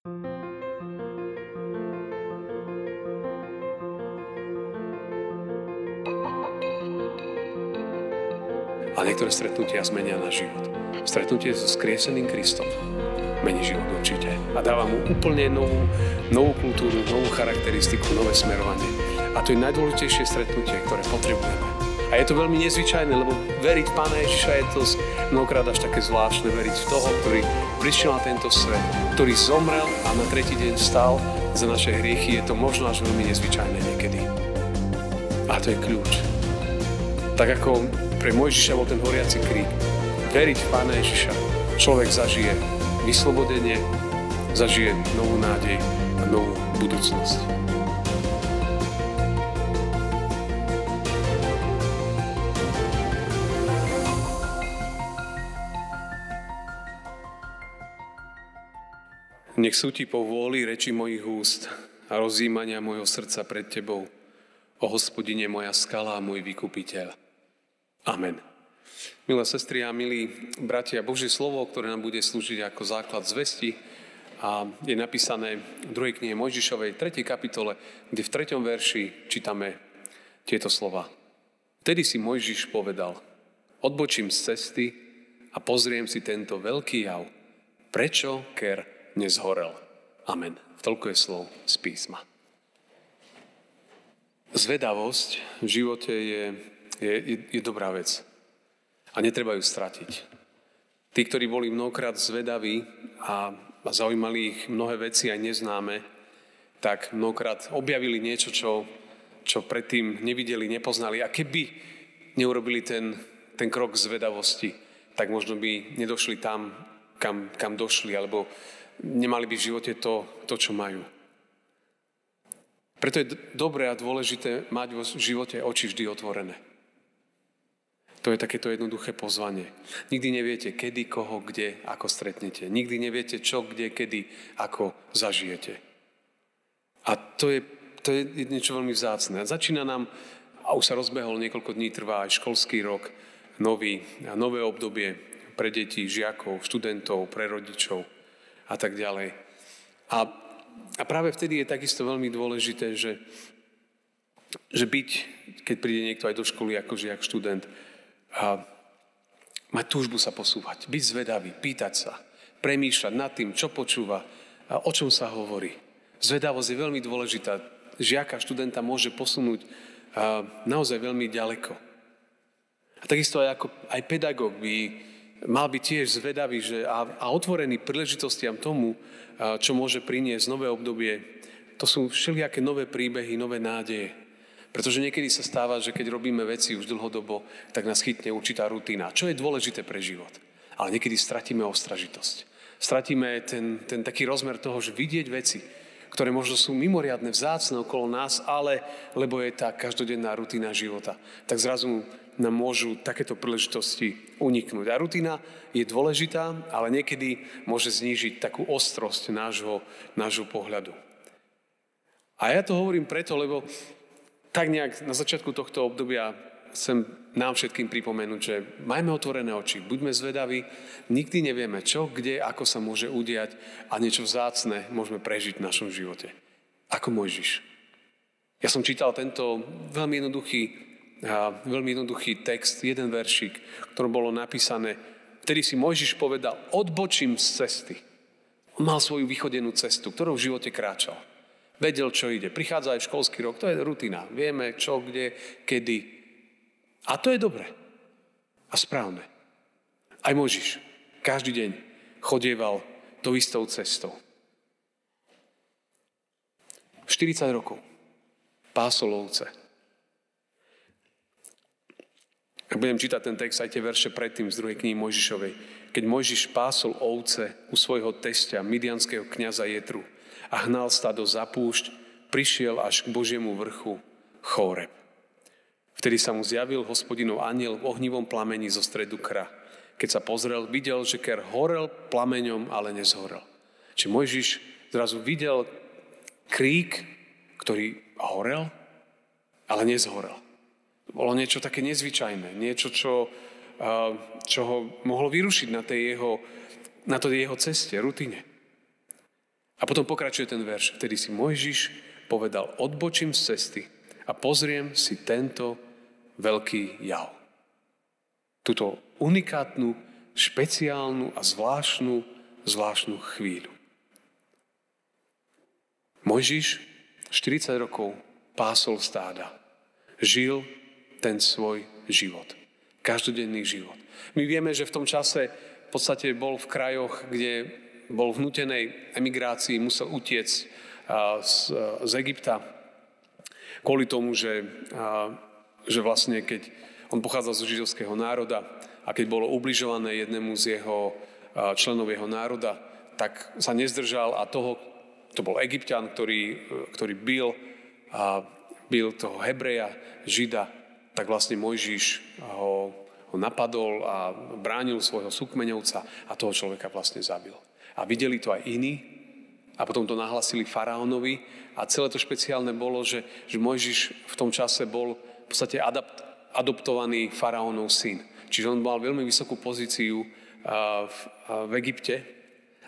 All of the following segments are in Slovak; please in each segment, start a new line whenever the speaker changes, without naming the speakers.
A niektoré stretnutia zmenia náš život. Stretnutie so skrieseným Kristom mení život určite. A dáva mu úplne novú, novú kultúru, novú charakteristiku, nové smerovanie. A to je najdôležitejšie stretnutie, ktoré potrebujeme. A je to veľmi nezvyčajné, lebo veriť Pána Ježiša je to mnohokrát až také zvláštne, veriť v toho, ktorý prišiel na tento svet, ktorý zomrel a na tretí deň vstal za naše hriechy, je to možno až veľmi nezvyčajné niekedy. A to je kľúč. Tak ako pre Mojžiša bol ten horiaci krík. Veriť v Pána Ježiša. Človek zažije vyslobodenie, zažije novú nádej a novú budúcnosť. Nech sú ti po vôli reči mojich úst a rozjímania mojho srdca pred tebou, o hospodine moja skala a môj vykupiteľ. Amen. Milé sestry a milí bratia, Božie slovo, ktoré nám bude slúžiť ako základ zvesti, a je napísané v druhej knihe Mojžišovej, 3. kapitole, kde v 3. verši čítame tieto slova. Vtedy si Mojžiš povedal, odbočím z cesty a pozriem si tento veľký jav. Prečo ker nezhorel? Amen. Toľko je slov z písma. Zvedavosť v živote je je, je, je dobrá vec. A netreba ju stratiť. Tí, ktorí boli mnohokrát zvedaví a, a zaujímali ich mnohé veci aj neznáme, tak mnohokrát objavili niečo, čo, čo predtým nevideli, nepoznali. A keby neurobili ten, ten krok zvedavosti, tak možno by nedošli tam, kam, kam došli, alebo nemali by v živote to, to čo majú. Preto je dobré a dôležité mať vo živote oči vždy otvorené. To je takéto jednoduché pozvanie. Nikdy neviete, kedy, koho, kde, ako stretnete. Nikdy neviete, čo, kde, kedy, ako zažijete. A to je, to je niečo veľmi vzácne. Začína nám, a už sa rozbehol, niekoľko dní trvá aj školský rok, nový, nové obdobie pre deti, žiakov, študentov, pre rodičov a tak ďalej. A, a práve vtedy je takisto veľmi dôležité, že, že byť, keď príde niekto aj do školy ako žiak, študent, a mať túžbu sa posúvať, byť zvedavý, pýtať sa, premýšľať nad tým, čo počúva a o čom sa hovorí. Zvedavosť je veľmi dôležitá. Žiaka, študenta môže posunúť naozaj veľmi ďaleko. A takisto aj, ako, aj pedagóg by mal byť tiež zvedavý že, a, a otvorený príležitostiam tomu, čo môže priniesť nové obdobie. To sú všelijaké nové príbehy, nové nádeje. Pretože niekedy sa stáva, že keď robíme veci už dlhodobo, tak nás chytne určitá rutina, čo je dôležité pre život. Ale niekedy stratíme ostražitosť. Stratíme ten, ten taký rozmer toho, že vidieť veci, ktoré možno sú mimoriadne vzácne okolo nás, ale lebo je tá každodenná rutina života, tak zrazu nám môžu takéto príležitosti uniknúť. A rutina je dôležitá, ale niekedy môže znížiť takú ostrosť nášho, nášho pohľadu. A ja to hovorím preto, lebo tak nejak na začiatku tohto obdobia chcem nám všetkým pripomenúť, že majme otvorené oči, buďme zvedaví, nikdy nevieme čo, kde, ako sa môže udiať a niečo vzácne môžeme prežiť v našom živote. Ako Mojžiš. Ja som čítal tento veľmi jednoduchý, veľmi jednoduchý text, jeden veršik, ktorom bolo napísané, vtedy si Mojžiš povedal, odbočím z cesty. On mal svoju vychodenú cestu, ktorou v živote kráčal. Vedel, čo ide. Prichádza aj školský rok, to je rutina. Vieme, čo, kde, kedy. A to je dobré. A správne. Aj Možiš každý deň chodieval tou istou cestou. 40 rokov pásol ovce. Ak budem čítať ten text, aj tie verše predtým z druhej knihy Mojžišovej. Keď Mojžiš pásol ovce u svojho testia, midianského kniaza Jetru, a hnal stado za púšť, prišiel až k Božiemu vrchu Chóreb. Vtedy sa mu zjavil hospodinov aniel v ohnivom plameni zo stredu kra. Keď sa pozrel, videl, že ker horel plameňom, ale nezhorel. Či Mojžiš zrazu videl krík, ktorý horel, ale nezhorel. Bolo niečo také nezvyčajné, niečo, čo, čo ho mohlo vyrušiť na tej jeho, na tej jeho ceste, rutine. A potom pokračuje ten verš, vtedy si Mojžiš povedal, odbočím z cesty a pozriem si tento veľký jav. Tuto unikátnu, špeciálnu a zvláštnu, zvláštnu chvíľu. Mojžiš 40 rokov pásol stáda. Žil ten svoj život. Každodenný život. My vieme, že v tom čase v podstate bol v krajoch, kde bol v nutenej emigrácii, musel utiec z, z Egypta kvôli tomu, že, že vlastne keď on pochádzal zo židovského národa a keď bolo ubližované jednému z jeho členov jeho národa, tak sa nezdržal a toho, to bol egyptian, ktorý, ktorý byl, a byl toho Hebreja, Žida, tak vlastne Mojžiš ho, ho napadol a bránil svojho súkmeňovca a toho človeka vlastne zabil. A videli to aj iní a potom to nahlasili faraónovi a celé to špeciálne bolo, že, že Mojžiš v tom čase bol v podstate adapt, adoptovaný faraónov syn. Čiže on mal veľmi vysokú pozíciu v, v Egypte,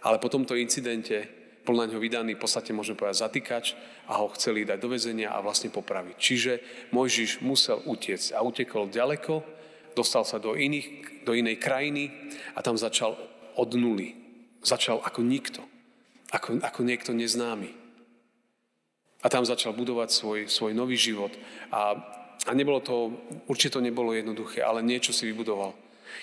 ale po tomto incidente bol na ňo vydaný, v podstate môžeme povedať, zatýkač a ho chceli dať do väzenia a vlastne popraviť. Čiže Mojžiš musel utiecť a utekol ďaleko, dostal sa do, iných, do inej krajiny a tam začal od nuly. Začal ako nikto, ako, ako niekto neznámy. A tam začal budovať svoj, svoj nový život. A, a nebolo to, určite to nebolo jednoduché, ale niečo si vybudoval.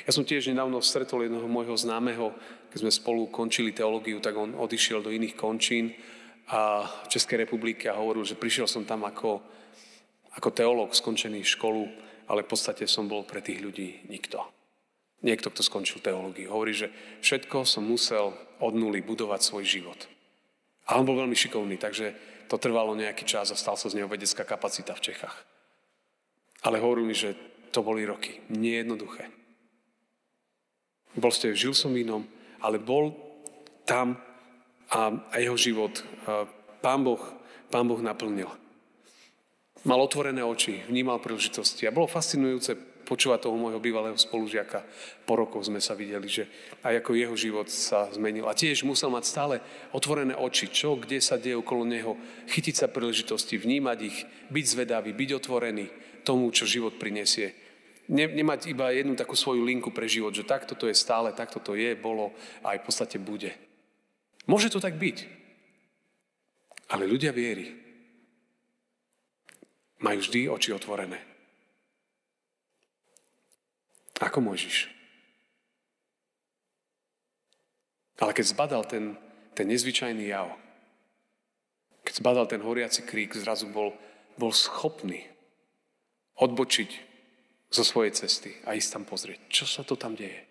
Ja som tiež nedávno stretol jedného môjho známeho, keď sme spolu končili teológiu, tak on odišiel do iných končín a v Českej republike a hovoril, že prišiel som tam ako, ako teológ, skončený školu, ale v podstate som bol pre tých ľudí nikto. Niekto, kto skončil teológiu. Hovorí, že všetko som musel od nuly budovať svoj život. A on bol veľmi šikovný, takže to trvalo nejaký čas a stal sa z neho vedecká kapacita v Čechách. Ale hovoril mi, že to boli roky. Nie jednoduché. Bol ste, žil som v inom, ale bol tam a, a jeho život a pán boh, pán boh naplnil. Mal otvorené oči, vnímal príležitosti a bolo fascinujúce počúvať toho môjho bývalého spolužiaka. Po rokoch sme sa videli, že aj ako jeho život sa zmenil. A tiež musel mať stále otvorené oči, čo, kde sa deje okolo neho, chytiť sa príležitosti, vnímať ich, byť zvedavý, byť otvorený tomu, čo život prinesie ne, nemať iba jednu takú svoju linku pre život, že takto to je stále, takto to je, bolo a aj v podstate bude. Môže to tak byť. Ale ľudia viery majú vždy oči otvorené. Ako môžeš? Ale keď zbadal ten, ten nezvyčajný jav, keď zbadal ten horiaci krík, zrazu bol, bol schopný odbočiť zo svojej cesty a ísť tam pozrieť, čo sa to tam deje.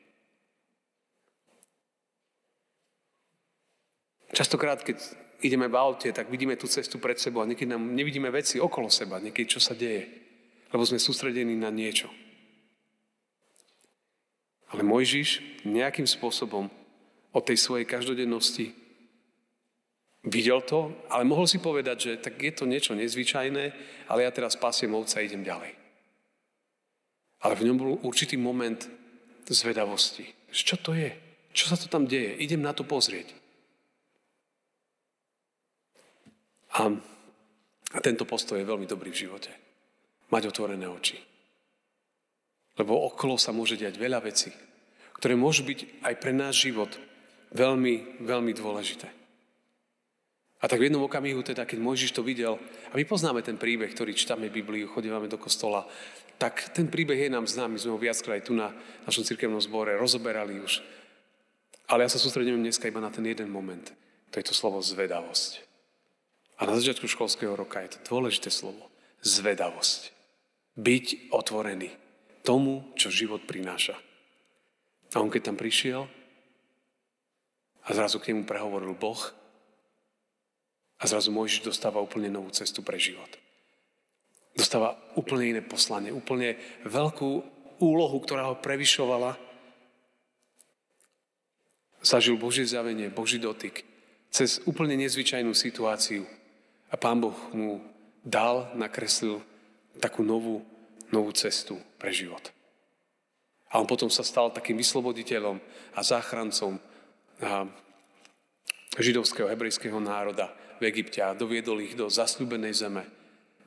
Častokrát, keď ideme v aute, tak vidíme tú cestu pred sebou a niekedy nám nevidíme veci okolo seba, niekedy čo sa deje, lebo sme sústredení na niečo. Ale Mojžiš nejakým spôsobom od tej svojej každodennosti videl to, ale mohol si povedať, že tak je to niečo nezvyčajné, ale ja teraz pasiem ovca a idem ďalej. Ale v ňom bol určitý moment zvedavosti. Čo to je? Čo sa to tam deje? Idem na to pozrieť. A, a tento postoj je veľmi dobrý v živote. Mať otvorené oči. Lebo okolo sa môže diať veľa vecí, ktoré môžu byť aj pre náš život veľmi, veľmi dôležité. A tak v jednom okamihu, teda, keď Mojžiš to videl, a my poznáme ten príbeh, ktorý čítame v Bibliu, chodívame do kostola, tak ten príbeh je nám známy, sme ho viackrát aj tu na našom cirkevnom zbore rozoberali už. Ale ja sa sústredím dneska iba na ten jeden moment. To je to slovo zvedavosť. A na začiatku školského roka je to dôležité slovo. Zvedavosť. Byť otvorený tomu, čo život prináša. A on keď tam prišiel a zrazu k nemu prehovoril Boh a zrazu Mojžiš dostáva úplne novú cestu pre život dostáva úplne iné poslanie, úplne veľkú úlohu, ktorá ho prevyšovala. Zažil Božie zjavenie, Boží dotyk cez úplne nezvyčajnú situáciu. A Pán Boh mu dal, nakreslil takú novú, novú cestu pre život. A on potom sa stal takým vysloboditeľom a záchrancom židovského, hebrejského národa v Egypte a doviedol ich do zasľúbenej zeme.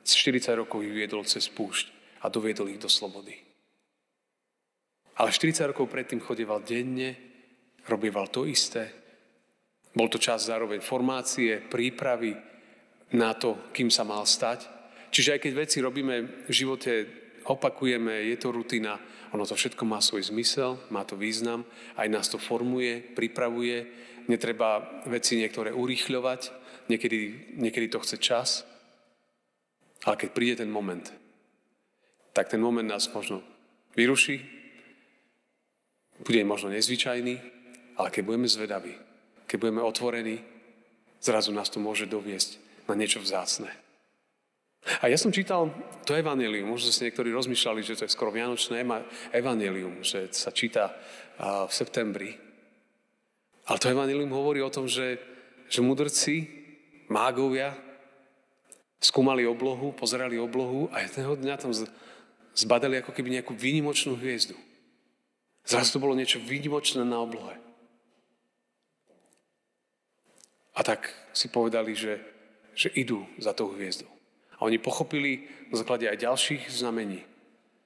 40 rokov ich viedol cez púšť a doviedol ich do slobody. Ale 40 rokov predtým chodieval denne, robieval to isté. Bol to čas zároveň formácie, prípravy na to, kým sa mal stať. Čiže aj keď veci robíme v živote, opakujeme, je to rutina, ono to všetko má svoj zmysel, má to význam, aj nás to formuje, pripravuje, netreba veci niektoré urýchľovať, niekedy, niekedy to chce čas, ale keď príde ten moment, tak ten moment nás možno vyruší, bude možno nezvyčajný, ale keď budeme zvedaví, keď budeme otvorení, zrazu nás to môže doviesť na niečo vzácne. A ja som čítal to evanelium, možno si niektorí rozmýšľali, že to je skoro vianočné evanelium, že sa číta v septembri. Ale to evanelium hovorí o tom, že, že mudrci, mágovia, skúmali oblohu, pozerali oblohu a jedného dňa tam zbadali ako keby nejakú výnimočnú hviezdu. Zrazu to bolo niečo výnimočné na oblohe. A tak si povedali, že, že idú za tou hviezdou. A oni pochopili na základe aj ďalších znamení,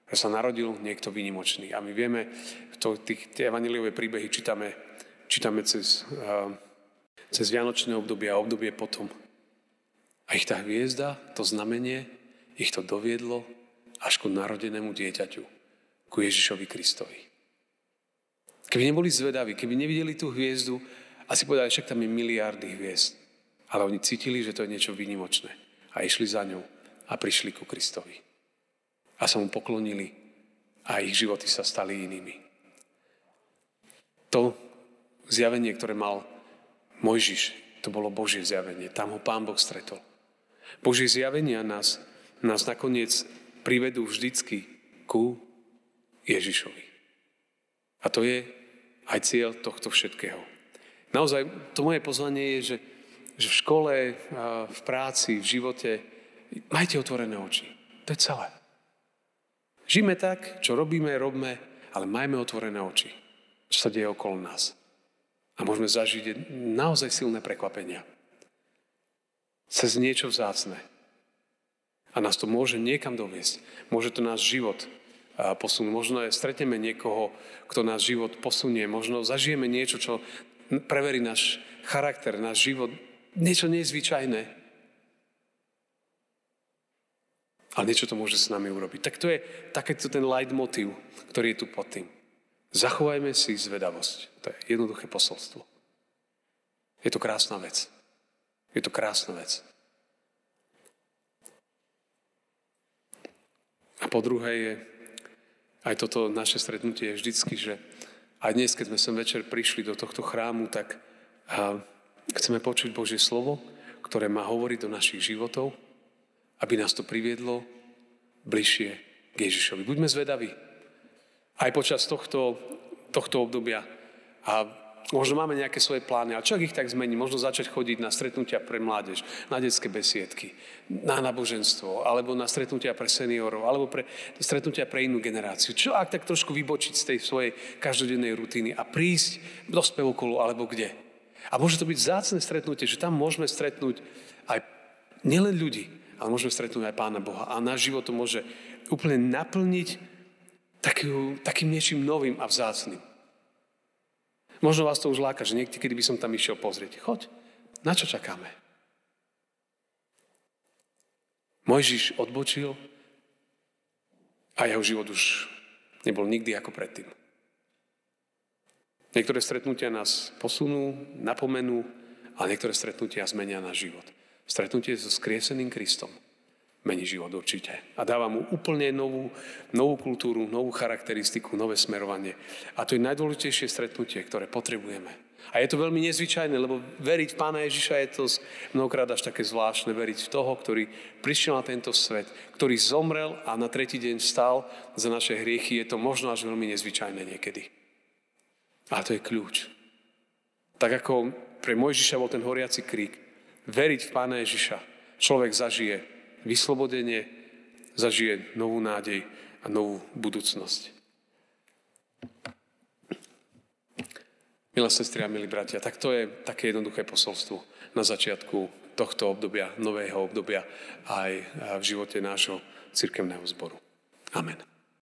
že sa narodil niekto výnimočný. A my vieme, to, tých, tie príbehy čítame, čítame cez, uh, cez Vianočné obdobie a obdobie potom. A ich tá hviezda, to znamenie, ich to doviedlo až ku narodenému dieťaťu, ku Ježišovi Kristovi. Keby neboli zvedaví, keby nevideli tú hviezdu, asi povedali, však tam je miliardy hviezd. Ale oni cítili, že to je niečo výnimočné a išli za ňou a prišli ku Kristovi. A sa mu poklonili a ich životy sa stali inými. To zjavenie, ktoré mal Mojžiš, to bolo Božie zjavenie. Tam ho Pán Boh stretol. Božie zjavenia nás, nás nakoniec privedú vždycky ku Ježišovi. A to je aj cieľ tohto všetkého. Naozaj, to moje pozvanie je, že že v škole, v práci, v živote majte otvorené oči. To je celé. Žijeme tak, čo robíme, robíme, ale majme otvorené oči. Čo sa deje okolo nás. A môžeme zažiť naozaj silné prekvapenia. Cez niečo vzácne. A nás to môže niekam doviesť. Môže to náš život posunúť. Možno stretneme niekoho, kto náš život posunie. Možno zažijeme niečo, čo preverí náš charakter, náš život, niečo nezvyčajné. Ale niečo to môže s nami urobiť. Tak to je takéto ten motiv, ktorý je tu pod tým. Zachovajme si zvedavosť. To je jednoduché posolstvo. Je to krásna vec. Je to krásna vec. A po druhé je aj toto naše stretnutie je vždycky, že aj dnes, keď sme sem večer prišli do tohto chrámu, tak Chceme počuť Božie slovo, ktoré má hovoriť do našich životov, aby nás to priviedlo bližšie k Ježišovi. Buďme zvedaví. Aj počas tohto, tohto obdobia. A možno máme nejaké svoje plány, ale čo ich tak zmení? Možno začať chodiť na stretnutia pre mládež, na detské besiedky, na náboženstvo, alebo na stretnutia pre seniorov, alebo pre stretnutia pre inú generáciu. Čo ak tak trošku vybočiť z tej svojej každodennej rutiny a prísť do spevokolu alebo kde? A môže to byť zácne stretnutie, že tam môžeme stretnúť aj nielen ľudí, ale môžeme stretnúť aj Pána Boha. A náš život to môže úplne naplniť takým, takým niečím novým a vzácným. Možno vás to už láka, že niekedy by som tam išiel pozrieť. Choď, na čo čakáme? Mojžiš odbočil a jeho život už nebol nikdy ako predtým. Niektoré stretnutia nás posunú, napomenú, ale niektoré stretnutia zmenia náš život. Stretnutie so skrieseným Kristom mení život určite. A dáva mu úplne novú, novú kultúru, novú charakteristiku, nové smerovanie. A to je najdôležitejšie stretnutie, ktoré potrebujeme. A je to veľmi nezvyčajné, lebo veriť v Pána Ježiša je to mnohokrát až také zvláštne. Veriť v toho, ktorý prišiel na tento svet, ktorý zomrel a na tretí deň vstal za naše hriechy. Je to možno až veľmi nezvyčajné niekedy. A to je kľúč. Tak ako pre Mojžiša bol ten horiaci krík, veriť v Pána Ježiša, človek zažije vyslobodenie, zažije novú nádej a novú budúcnosť. Milé sestri a milí bratia, tak to je také jednoduché posolstvo na začiatku tohto obdobia, nového obdobia aj v živote nášho cirkevného zboru. Amen.